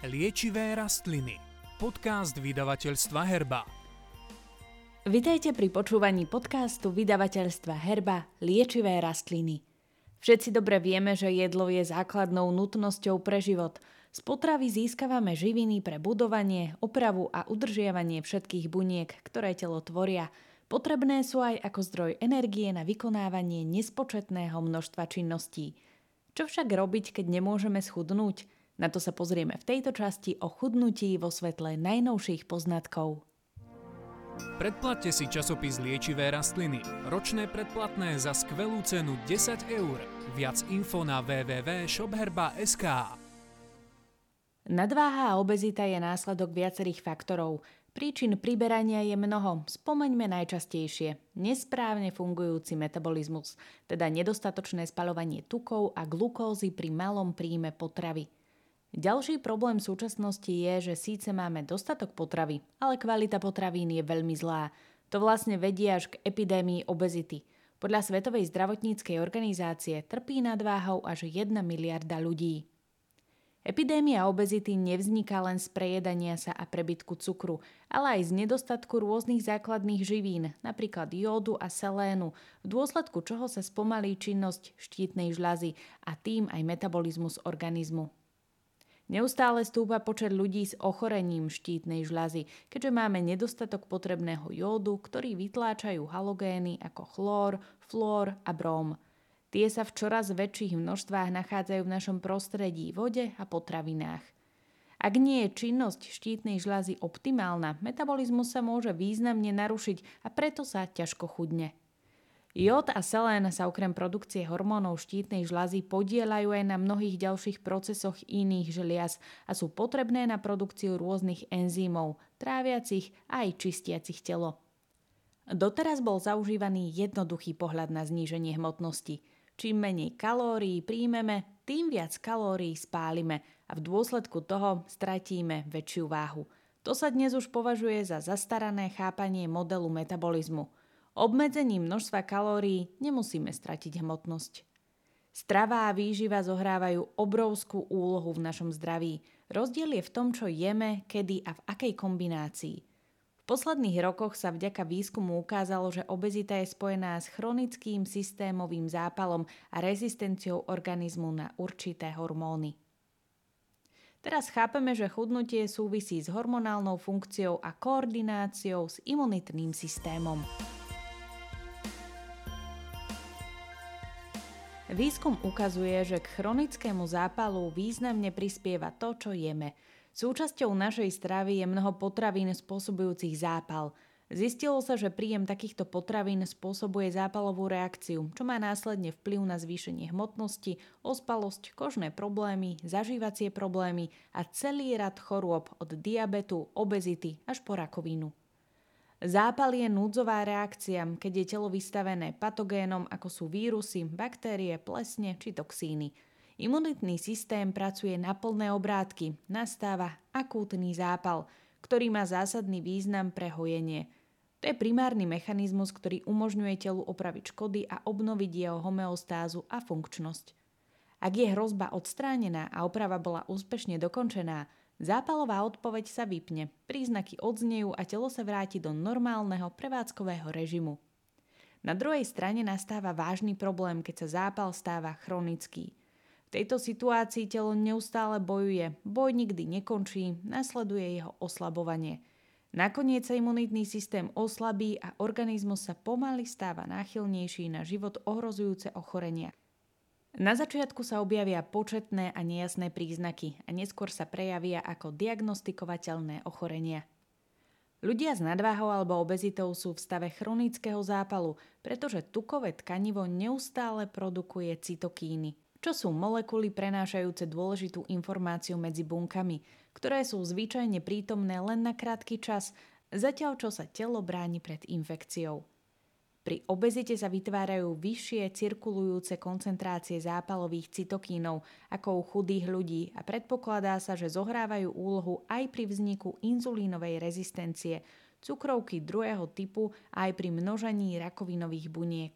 Liečivé rastliny. Podcast vydavateľstva Herba. Vitajte pri počúvaní podcastu vydavateľstva Herba Liečivé rastliny. Všetci dobre vieme, že jedlo je základnou nutnosťou pre život. Z potravy získavame živiny pre budovanie, opravu a udržiavanie všetkých buniek, ktoré telo tvoria. Potrebné sú aj ako zdroj energie na vykonávanie nespočetného množstva činností. Čo však robiť, keď nemôžeme schudnúť? Na to sa pozrieme v tejto časti o chudnutí vo svetle najnovších poznatkov. Predplatte si časopis Liečivé rastliny. Ročné predplatné za skvelú cenu 10 eur. Viac info na www.shopherba.sk Nadváha a obezita je následok viacerých faktorov. Príčin priberania je mnoho, spomeňme najčastejšie. Nesprávne fungujúci metabolizmus, teda nedostatočné spalovanie tukov a glukózy pri malom príjme potravy – ďalší problém súčasnosti je, že síce máme dostatok potravy, ale kvalita potravín je veľmi zlá. To vlastne vedie až k epidémii obezity. Podľa Svetovej zdravotníckej organizácie trpí nadváhou až 1 miliarda ľudí. Epidémia obezity nevzniká len z prejedania sa a prebytku cukru, ale aj z nedostatku rôznych základných živín, napríklad jódu a selénu, v dôsledku čoho sa spomalí činnosť štítnej žľazy a tým aj metabolizmus organizmu. Neustále stúpa počet ľudí s ochorením štítnej žľazy, keďže máme nedostatok potrebného jódu, ktorý vytláčajú halogény ako chlór, flór a bróm. Tie sa v čoraz väčších množstvách nachádzajú v našom prostredí, vode a potravinách. Ak nie je činnosť štítnej žľazy optimálna, metabolizmus sa môže významne narušiť a preto sa ťažko chudne. Jód a selén sa okrem produkcie hormónov štítnej žľazy podielajú aj na mnohých ďalších procesoch iných žliaz a sú potrebné na produkciu rôznych enzýmov, tráviacich aj čistiacich telo. Doteraz bol zaužívaný jednoduchý pohľad na zníženie hmotnosti. Čím menej kalórií príjmeme, tým viac kalórií spálime a v dôsledku toho stratíme väčšiu váhu. To sa dnes už považuje za zastarané chápanie modelu metabolizmu – Obmedzením množstva kalórií nemusíme stratiť hmotnosť. Strava a výživa zohrávajú obrovskú úlohu v našom zdraví. Rozdiel je v tom, čo jeme, kedy a v akej kombinácii. V posledných rokoch sa vďaka výskumu ukázalo, že obezita je spojená s chronickým systémovým zápalom a rezistenciou organizmu na určité hormóny. Teraz chápeme, že chudnutie súvisí s hormonálnou funkciou a koordináciou s imunitným systémom. Výskum ukazuje, že k chronickému zápalu významne prispieva to, čo jeme. Súčasťou našej stravy je mnoho potravín spôsobujúcich zápal. Zistilo sa, že príjem takýchto potravín spôsobuje zápalovú reakciu, čo má následne vplyv na zvýšenie hmotnosti, ospalosť, kožné problémy, zažívacie problémy a celý rad chorôb od diabetu, obezity až po rakovinu. Zápal je núdzová reakcia, keď je telo vystavené patogénom ako sú vírusy, baktérie, plesne či toxíny. Imunitný systém pracuje na plné obrátky, nastáva akútny zápal, ktorý má zásadný význam pre hojenie. To je primárny mechanizmus, ktorý umožňuje telu opraviť škody a obnoviť jeho homeostázu a funkčnosť. Ak je hrozba odstránená a oprava bola úspešne dokončená, Zápalová odpoveď sa vypne, príznaky odznejú a telo sa vráti do normálneho prevádzkového režimu. Na druhej strane nastáva vážny problém, keď sa zápal stáva chronický. V tejto situácii telo neustále bojuje, boj nikdy nekončí, nasleduje jeho oslabovanie. Nakoniec sa imunitný systém oslabí a organizmus sa pomaly stáva náchylnejší na život ohrozujúce ochorenia. Na začiatku sa objavia početné a nejasné príznaky a neskôr sa prejavia ako diagnostikovateľné ochorenia. Ľudia s nadváhou alebo obezitou sú v stave chronického zápalu, pretože tukové tkanivo neustále produkuje cytokíny, čo sú molekuly prenášajúce dôležitú informáciu medzi bunkami, ktoré sú zvyčajne prítomné len na krátky čas, zatiaľ čo sa telo bráni pred infekciou. Pri obezite sa vytvárajú vyššie cirkulujúce koncentrácie zápalových cytokínov ako u chudých ľudí a predpokladá sa, že zohrávajú úlohu aj pri vzniku inzulínovej rezistencie, cukrovky druhého typu a aj pri množení rakovinových buniek.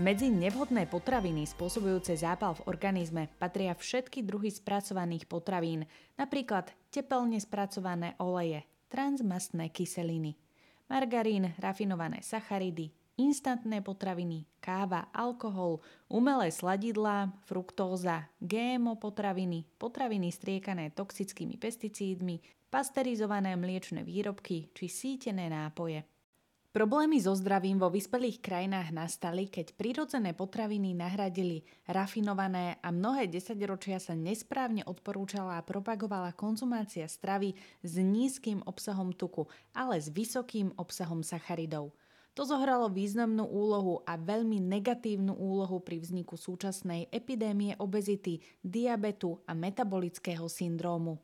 Medzi nevhodné potraviny spôsobujúce zápal v organizme patria všetky druhy spracovaných potravín, napríklad tepelne spracované oleje, transmastné kyseliny, margarín, rafinované sacharidy, instantné potraviny, káva, alkohol, umelé sladidlá, fruktóza, GMO potraviny, potraviny striekané toxickými pesticídmi, pasterizované mliečne výrobky či sítené nápoje. Problémy so zdravím vo vyspelých krajinách nastali, keď prírodzené potraviny nahradili rafinované a mnohé desaťročia sa nesprávne odporúčala a propagovala konzumácia stravy s nízkym obsahom tuku, ale s vysokým obsahom sacharidov. To zohralo významnú úlohu a veľmi negatívnu úlohu pri vzniku súčasnej epidémie obezity, diabetu a metabolického syndrómu.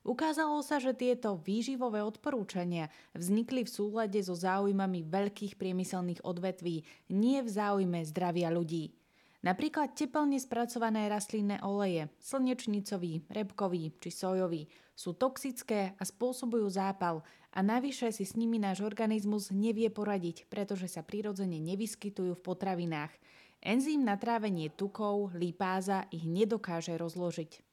Ukázalo sa, že tieto výživové odporúčania vznikli v súlade so záujmami veľkých priemyselných odvetví, nie v záujme zdravia ľudí. Napríklad teplne spracované rastlinné oleje, slnečnicový, repkový či sojový, sú toxické a spôsobujú zápal a navyše si s nimi náš organizmus nevie poradiť, pretože sa prirodzene nevyskytujú v potravinách. Enzym na trávenie tukov, lipáza ich nedokáže rozložiť.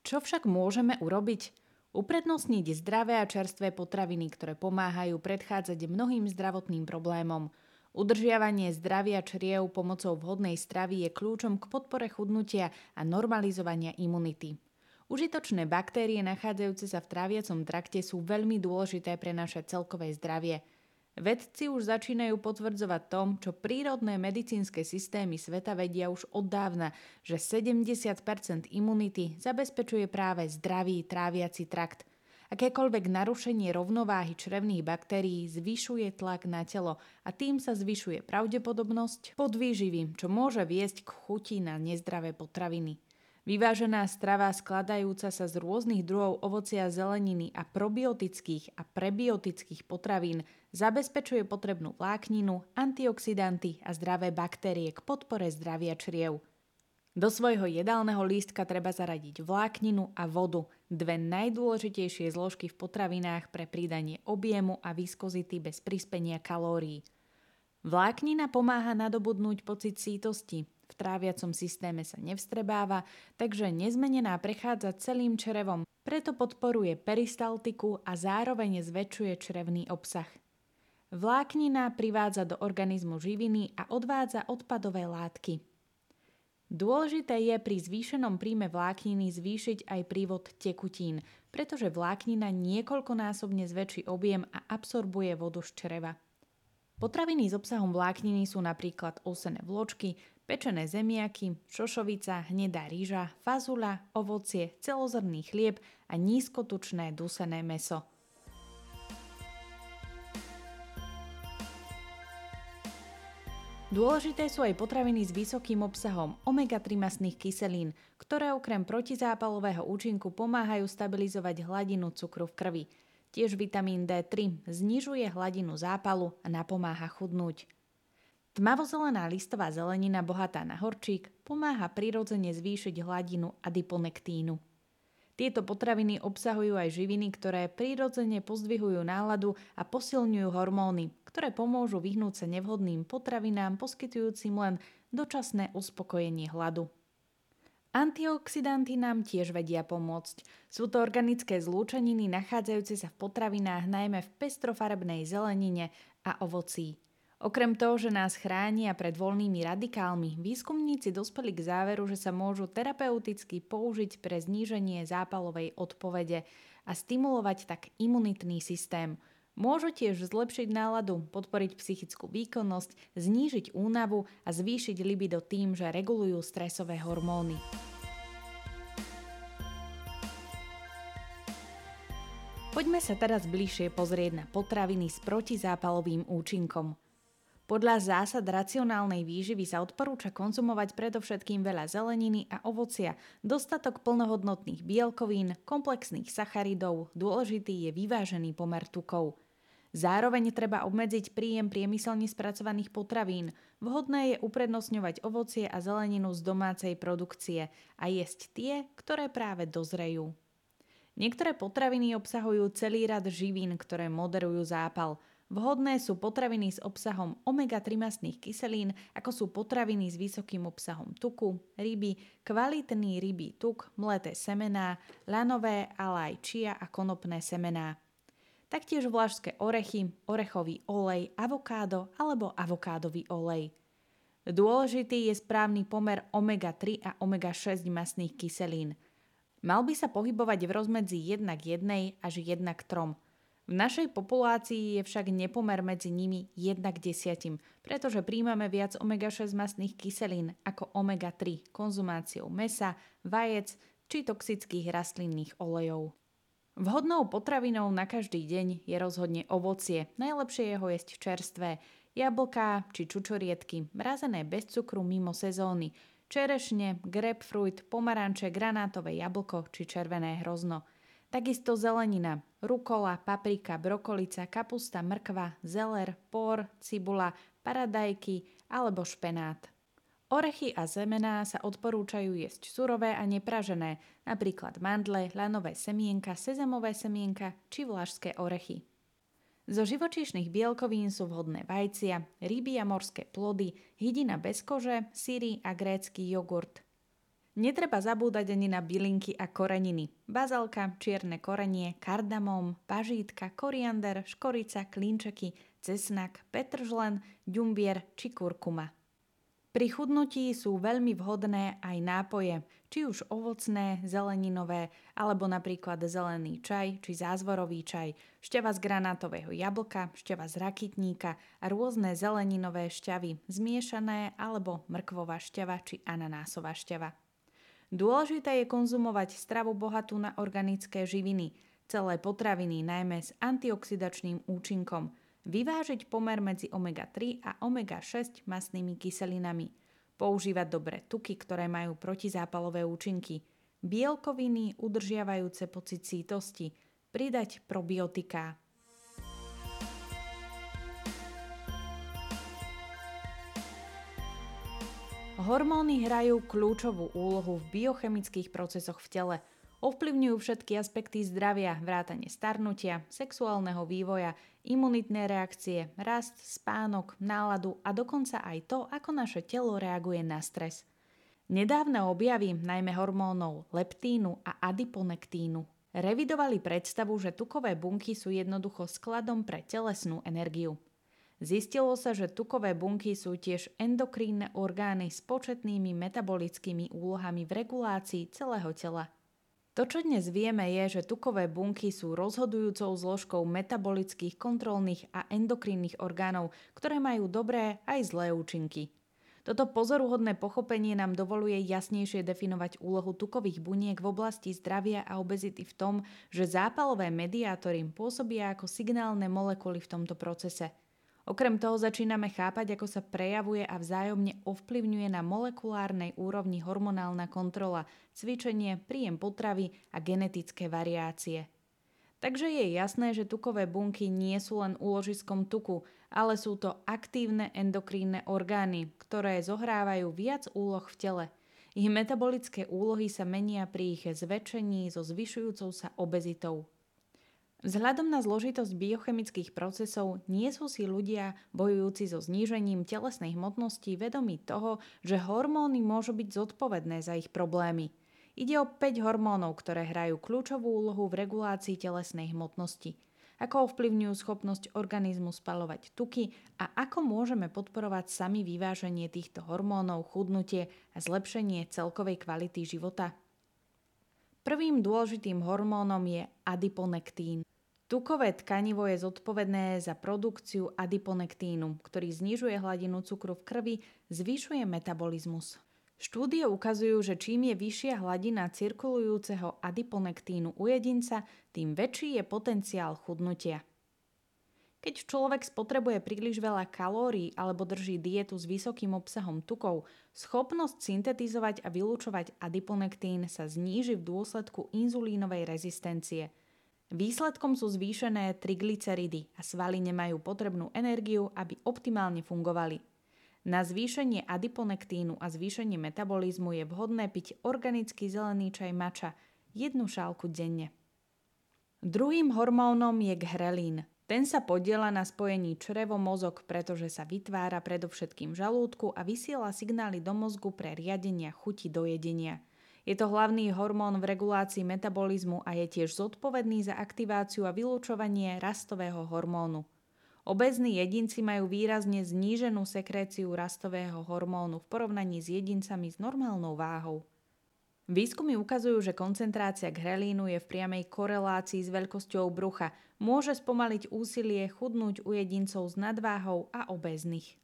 Čo však môžeme urobiť? Uprednostniť zdravé a čerstvé potraviny, ktoré pomáhajú predchádzať mnohým zdravotným problémom. Udržiavanie zdravia čriev pomocou vhodnej stravy je kľúčom k podpore chudnutia a normalizovania imunity. Užitočné baktérie nachádzajúce sa v tráviacom trakte sú veľmi dôležité pre naše celkové zdravie – Vedci už začínajú potvrdzovať tom, čo prírodné medicínske systémy sveta vedia už od dávna, že 70% imunity zabezpečuje práve zdravý tráviaci trakt. Akékoľvek narušenie rovnováhy črevných baktérií zvyšuje tlak na telo a tým sa zvyšuje pravdepodobnosť podvýživy, čo môže viesť k chuti na nezdravé potraviny. Vyvážená strava skladajúca sa z rôznych druhov ovocia, zeleniny a probiotických a prebiotických potravín zabezpečuje potrebnú vlákninu, antioxidanty a zdravé baktérie k podpore zdravia čriev. Do svojho jedálneho lístka treba zaradiť vlákninu a vodu, dve najdôležitejšie zložky v potravinách pre pridanie objemu a viskozity bez prispenia kalórií. Vláknina pomáha nadobudnúť pocit sítosti, v tráviacom systéme sa nevstrebáva, takže nezmenená prechádza celým črevom, preto podporuje peristaltiku a zároveň zväčšuje črevný obsah. Vláknina privádza do organizmu živiny a odvádza odpadové látky. Dôležité je pri zvýšenom príjme vlákniny zvýšiť aj prívod tekutín, pretože vláknina niekoľkonásobne zväčší objem a absorbuje vodu z čreva. Potraviny s obsahom vlákniny sú napríklad osené vločky, pečené zemiaky, šošovica, hnedá rýža, fazula, ovocie, celozrný chlieb a nízkotučné dusené meso. Dôležité sú aj potraviny s vysokým obsahom omega-3 masných kyselín, ktoré okrem protizápalového účinku pomáhajú stabilizovať hladinu cukru v krvi. Tiež vitamín D3 znižuje hladinu zápalu a napomáha chudnúť. Tmavozelená listová zelenina bohatá na horčík pomáha prirodzene zvýšiť hladinu adiponektínu. Tieto potraviny obsahujú aj živiny, ktoré prirodzene pozdvihujú náladu a posilňujú hormóny, ktoré pomôžu vyhnúť sa nevhodným potravinám poskytujúcim len dočasné uspokojenie hladu. Antioxidanty nám tiež vedia pomôcť. Sú to organické zlúčeniny nachádzajúce sa v potravinách najmä v pestrofarebnej zelenine a ovocí. Okrem toho, že nás chránia pred voľnými radikálmi, výskumníci dospeli k záveru, že sa môžu terapeuticky použiť pre zníženie zápalovej odpovede a stimulovať tak imunitný systém. Môžu tiež zlepšiť náladu, podporiť psychickú výkonnosť, znížiť únavu a zvýšiť libido tým, že regulujú stresové hormóny. Poďme sa teraz bližšie pozrieť na potraviny s protizápalovým účinkom. Podľa zásad racionálnej výživy sa odporúča konzumovať predovšetkým veľa zeleniny a ovocia, dostatok plnohodnotných bielkovín, komplexných sacharidov, dôležitý je vyvážený pomer tukov. Zároveň treba obmedziť príjem priemyselne spracovaných potravín. Vhodné je uprednostňovať ovocie a zeleninu z domácej produkcie a jesť tie, ktoré práve dozrejú. Niektoré potraviny obsahujú celý rad živín, ktoré moderujú zápal – Vhodné sú potraviny s obsahom omega-3 mastných kyselín, ako sú potraviny s vysokým obsahom tuku, ryby, kvalitný rybí tuk, mleté semená, lanové, ale aj čia a konopné semená. Taktiež vlašské orechy, orechový olej, avokádo alebo avokádový olej. Dôležitý je správny pomer omega-3 a omega-6 masných kyselín. Mal by sa pohybovať v rozmedzi 1 k 1 až 1 k 3 v našej populácii je však nepomer medzi nimi 1 k 10, pretože príjmame viac omega-6 masných kyselín ako omega-3 konzumáciou mesa, vajec či toxických rastlinných olejov. Vhodnou potravinou na každý deň je rozhodne ovocie, najlepšie je ho jesť čerstvé, jablká či čučoriedky, mrazené bez cukru mimo sezóny, čerešne, grapefruit, pomaranče, granátové jablko či červené hrozno – Takisto zelenina, rukola, paprika, brokolica, kapusta, mrkva, zeler, por, cibula, paradajky alebo špenát. Orechy a zemená sa odporúčajú jesť surové a nepražené, napríklad mandle, lanové semienka, sezamové semienka či vlašské orechy. Zo živočíšnych bielkovín sú vhodné vajcia, ryby a morské plody, hydina bez kože, syry a grécky jogurt – Netreba zabúdať ani na bylinky a koreniny. Bazalka, čierne korenie, kardamom, pažítka, koriander, škorica, klinčeky, cesnak, petržlen, ďumbier či kurkuma. Pri chudnutí sú veľmi vhodné aj nápoje, či už ovocné, zeleninové, alebo napríklad zelený čaj či zázvorový čaj, šťava z granátového jablka, šťava z rakitníka a rôzne zeleninové šťavy, zmiešané alebo mrkvová šťava či ananásová šťava. Dôležité je konzumovať stravu bohatú na organické živiny, celé potraviny najmä s antioxidačným účinkom, vyvážiť pomer medzi omega-3 a omega-6 masnými kyselinami, používať dobré tuky, ktoré majú protizápalové účinky, bielkoviny udržiavajúce pocit sítosti, pridať probiotiká. Hormóny hrajú kľúčovú úlohu v biochemických procesoch v tele. Ovplyvňujú všetky aspekty zdravia, vrátane starnutia, sexuálneho vývoja, imunitné reakcie, rast, spánok, náladu a dokonca aj to, ako naše telo reaguje na stres. Nedávne objavy, najmä hormónov leptínu a adiponektínu, revidovali predstavu, že tukové bunky sú jednoducho skladom pre telesnú energiu. Zistilo sa, že tukové bunky sú tiež endokrínne orgány s početnými metabolickými úlohami v regulácii celého tela. To, čo dnes vieme, je, že tukové bunky sú rozhodujúcou zložkou metabolických, kontrolných a endokrínnych orgánov, ktoré majú dobré aj zlé účinky. Toto pozoruhodné pochopenie nám dovoluje jasnejšie definovať úlohu tukových buniek v oblasti zdravia a obezity v tom, že zápalové mediátory pôsobia ako signálne molekuly v tomto procese – Okrem toho začíname chápať, ako sa prejavuje a vzájomne ovplyvňuje na molekulárnej úrovni hormonálna kontrola, cvičenie, príjem potravy a genetické variácie. Takže je jasné, že tukové bunky nie sú len úložiskom tuku, ale sú to aktívne endokrínne orgány, ktoré zohrávajú viac úloh v tele. Ich metabolické úlohy sa menia pri ich zväčšení so zvyšujúcou sa obezitou. Vzhľadom na zložitosť biochemických procesov nie sú si ľudia bojujúci so znížením telesnej hmotnosti vedomí toho, že hormóny môžu byť zodpovedné za ich problémy. Ide o 5 hormónov, ktoré hrajú kľúčovú úlohu v regulácii telesnej hmotnosti. Ako ovplyvňujú schopnosť organizmu spalovať tuky a ako môžeme podporovať sami vyváženie týchto hormónov, chudnutie a zlepšenie celkovej kvality života? Prvým dôležitým hormónom je adiponektín. Tukové tkanivo je zodpovedné za produkciu adiponektínu, ktorý znižuje hladinu cukru v krvi, zvyšuje metabolizmus. Štúdie ukazujú, že čím je vyššia hladina cirkulujúceho adiponektínu u jedinca, tým väčší je potenciál chudnutia. Keď človek spotrebuje príliš veľa kalórií alebo drží dietu s vysokým obsahom tukov, schopnosť syntetizovať a vylúčovať adiponektín sa zníži v dôsledku inzulínovej rezistencie – Výsledkom sú zvýšené triglyceridy a svaly nemajú potrebnú energiu, aby optimálne fungovali. Na zvýšenie adiponektínu a zvýšenie metabolizmu je vhodné piť organický zelený čaj mača, jednu šálku denne. Druhým hormónom je ghrelín. Ten sa podiela na spojení črevo-mozog, pretože sa vytvára predovšetkým žalúdku a vysiela signály do mozgu pre riadenia chuti do jedenia. Je to hlavný hormón v regulácii metabolizmu a je tiež zodpovedný za aktiváciu a vylúčovanie rastového hormónu. Obezní jedinci majú výrazne zníženú sekréciu rastového hormónu v porovnaní s jedincami s normálnou váhou. Výskumy ukazujú, že koncentrácia grelínu je v priamej korelácii s veľkosťou brucha. Môže spomaliť úsilie chudnúť u jedincov s nadváhou a obezných.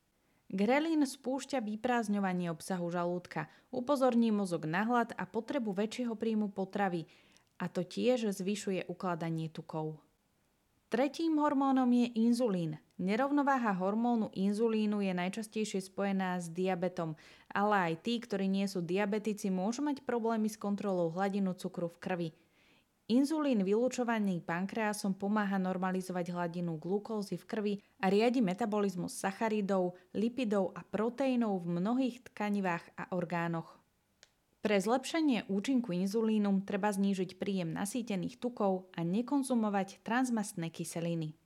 Grelín spúšťa vyprázdňovanie obsahu žalúdka, upozorní mozog na hlad a potrebu väčšieho príjmu potravy a to tiež zvyšuje ukladanie tukov. Tretím hormónom je inzulín. Nerovnováha hormónu inzulínu je najčastejšie spojená s diabetom, ale aj tí, ktorí nie sú diabetici, môžu mať problémy s kontrolou hladinu cukru v krvi. Inzulín vylúčovaný pankreasom pomáha normalizovať hladinu glukózy v krvi a riadi metabolizmus sacharidov, lipidov a proteínov v mnohých tkanivách a orgánoch. Pre zlepšenie účinku inzulínu treba znížiť príjem nasýtených tukov a nekonzumovať transmastné kyseliny.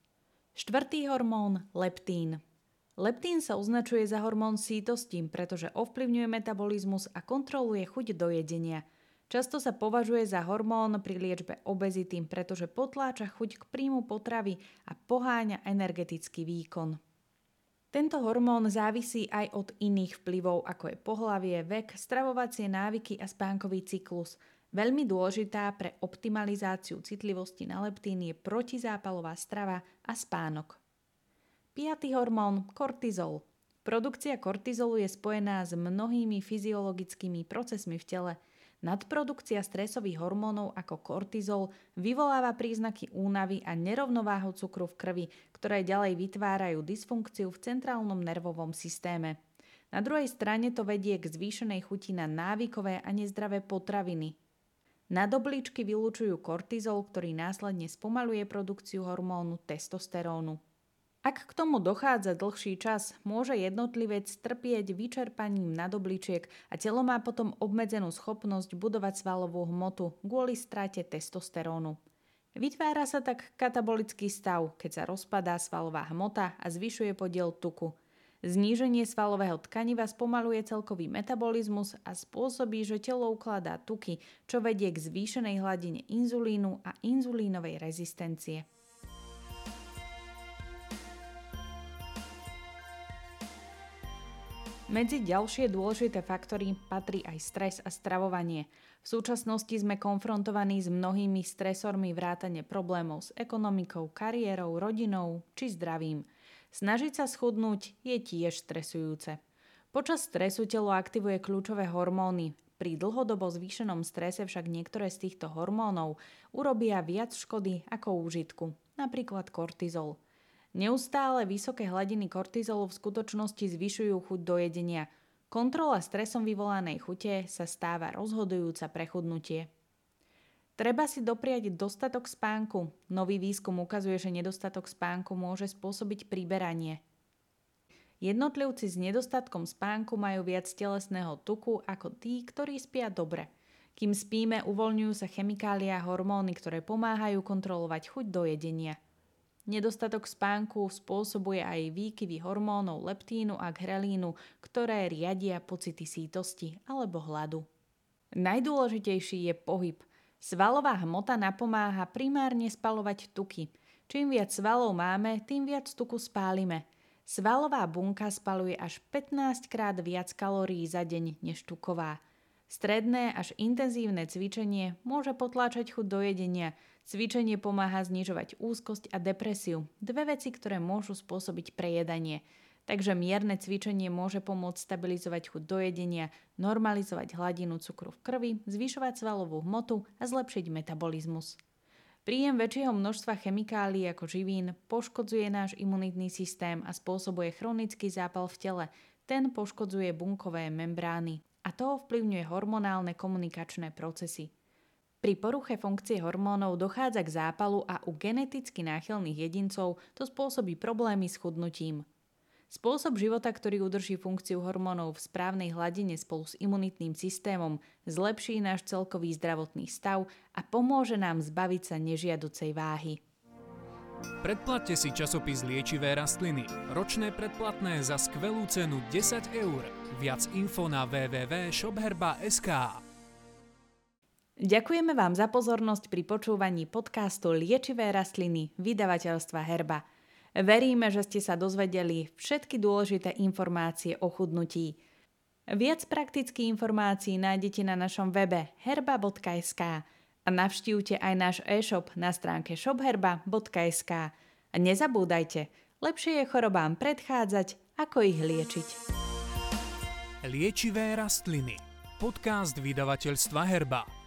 Štvrtý hormón – leptín. Leptín sa označuje za hormón sítosti, pretože ovplyvňuje metabolizmus a kontroluje chuť do jedenia. Často sa považuje za hormón pri liečbe obezity, pretože potláča chuť k príjmu potravy a poháňa energetický výkon. Tento hormón závisí aj od iných vplyvov, ako je pohlavie, vek, stravovacie návyky a spánkový cyklus. Veľmi dôležitá pre optimalizáciu citlivosti na leptín je protizápalová strava a spánok. Piatý hormón – kortizol. Produkcia kortizolu je spojená s mnohými fyziologickými procesmi v tele – Nadprodukcia stresových hormónov ako kortizol vyvoláva príznaky únavy a nerovnováhu cukru v krvi, ktoré ďalej vytvárajú dysfunkciu v centrálnom nervovom systéme. Na druhej strane to vedie k zvýšenej chuti na návykové a nezdravé potraviny. Nadobličky vylúčujú kortizol, ktorý následne spomaluje produkciu hormónu testosterónu. Ak k tomu dochádza dlhší čas, môže jednotlivec trpieť vyčerpaním nadobličiek a telo má potom obmedzenú schopnosť budovať svalovú hmotu kvôli strate testosterónu. Vytvára sa tak katabolický stav, keď sa rozpadá svalová hmota a zvyšuje podiel tuku. Zníženie svalového tkaniva spomaluje celkový metabolizmus a spôsobí, že telo ukladá tuky, čo vedie k zvýšenej hladine inzulínu a inzulínovej rezistencie. Medzi ďalšie dôležité faktory patrí aj stres a stravovanie. V súčasnosti sme konfrontovaní s mnohými stresormi vrátane problémov s ekonomikou, kariérou, rodinou či zdravím. Snažiť sa schudnúť je tiež stresujúce. Počas stresu telo aktivuje kľúčové hormóny. Pri dlhodobo zvýšenom strese však niektoré z týchto hormónov urobia viac škody ako úžitku, napríklad kortizol – Neustále vysoké hladiny kortizolu v skutočnosti zvyšujú chuť do jedenia. Kontrola stresom vyvolanej chute sa stáva rozhodujúca pre chudnutie. Treba si dopriať dostatok spánku. Nový výskum ukazuje, že nedostatok spánku môže spôsobiť priberanie. Jednotlivci s nedostatkom spánku majú viac telesného tuku ako tí, ktorí spia dobre. Kým spíme, uvoľňujú sa chemikália a hormóny, ktoré pomáhajú kontrolovať chuť do jedenia – Nedostatok spánku spôsobuje aj výkyvy hormónov leptínu a grelínu, ktoré riadia pocity sítosti alebo hladu. Najdôležitejší je pohyb. Svalová hmota napomáha primárne spalovať tuky. Čím viac svalov máme, tým viac tuku spálime. Svalová bunka spaluje až 15 krát viac kalórií za deň než tuková. Stredné až intenzívne cvičenie môže potláčať chuť do jedenia – Cvičenie pomáha znižovať úzkosť a depresiu, dve veci, ktoré môžu spôsobiť prejedanie. Takže mierne cvičenie môže pomôcť stabilizovať chuť do jedenia, normalizovať hladinu cukru v krvi, zvyšovať svalovú hmotu a zlepšiť metabolizmus. Príjem väčšieho množstva chemikálií ako živín poškodzuje náš imunitný systém a spôsobuje chronický zápal v tele. Ten poškodzuje bunkové membrány a to ovplyvňuje hormonálne komunikačné procesy. Pri poruche funkcie hormónov dochádza k zápalu a u geneticky náchylných jedincov to spôsobí problémy s chudnutím. Spôsob života, ktorý udrží funkciu hormónov v správnej hladine spolu s imunitným systémom, zlepší náš celkový zdravotný stav a pomôže nám zbaviť sa nežiaducej váhy. Predplatte si časopis Liečivé rastliny. Ročné predplatné za skvelú cenu 10 eur. Viac info na www.shopherba.sk Ďakujeme vám za pozornosť pri počúvaní podcastu Liečivé rastliny vydavateľstva Herba. Veríme, že ste sa dozvedeli všetky dôležité informácie o chudnutí. Viac praktických informácií nájdete na našom webe herba.sk a navštívte aj náš e-shop na stránke shopherba.sk. A nezabúdajte, lepšie je chorobám predchádzať, ako ich liečiť. Liečivé rastliny. Podcast vydavateľstva Herba.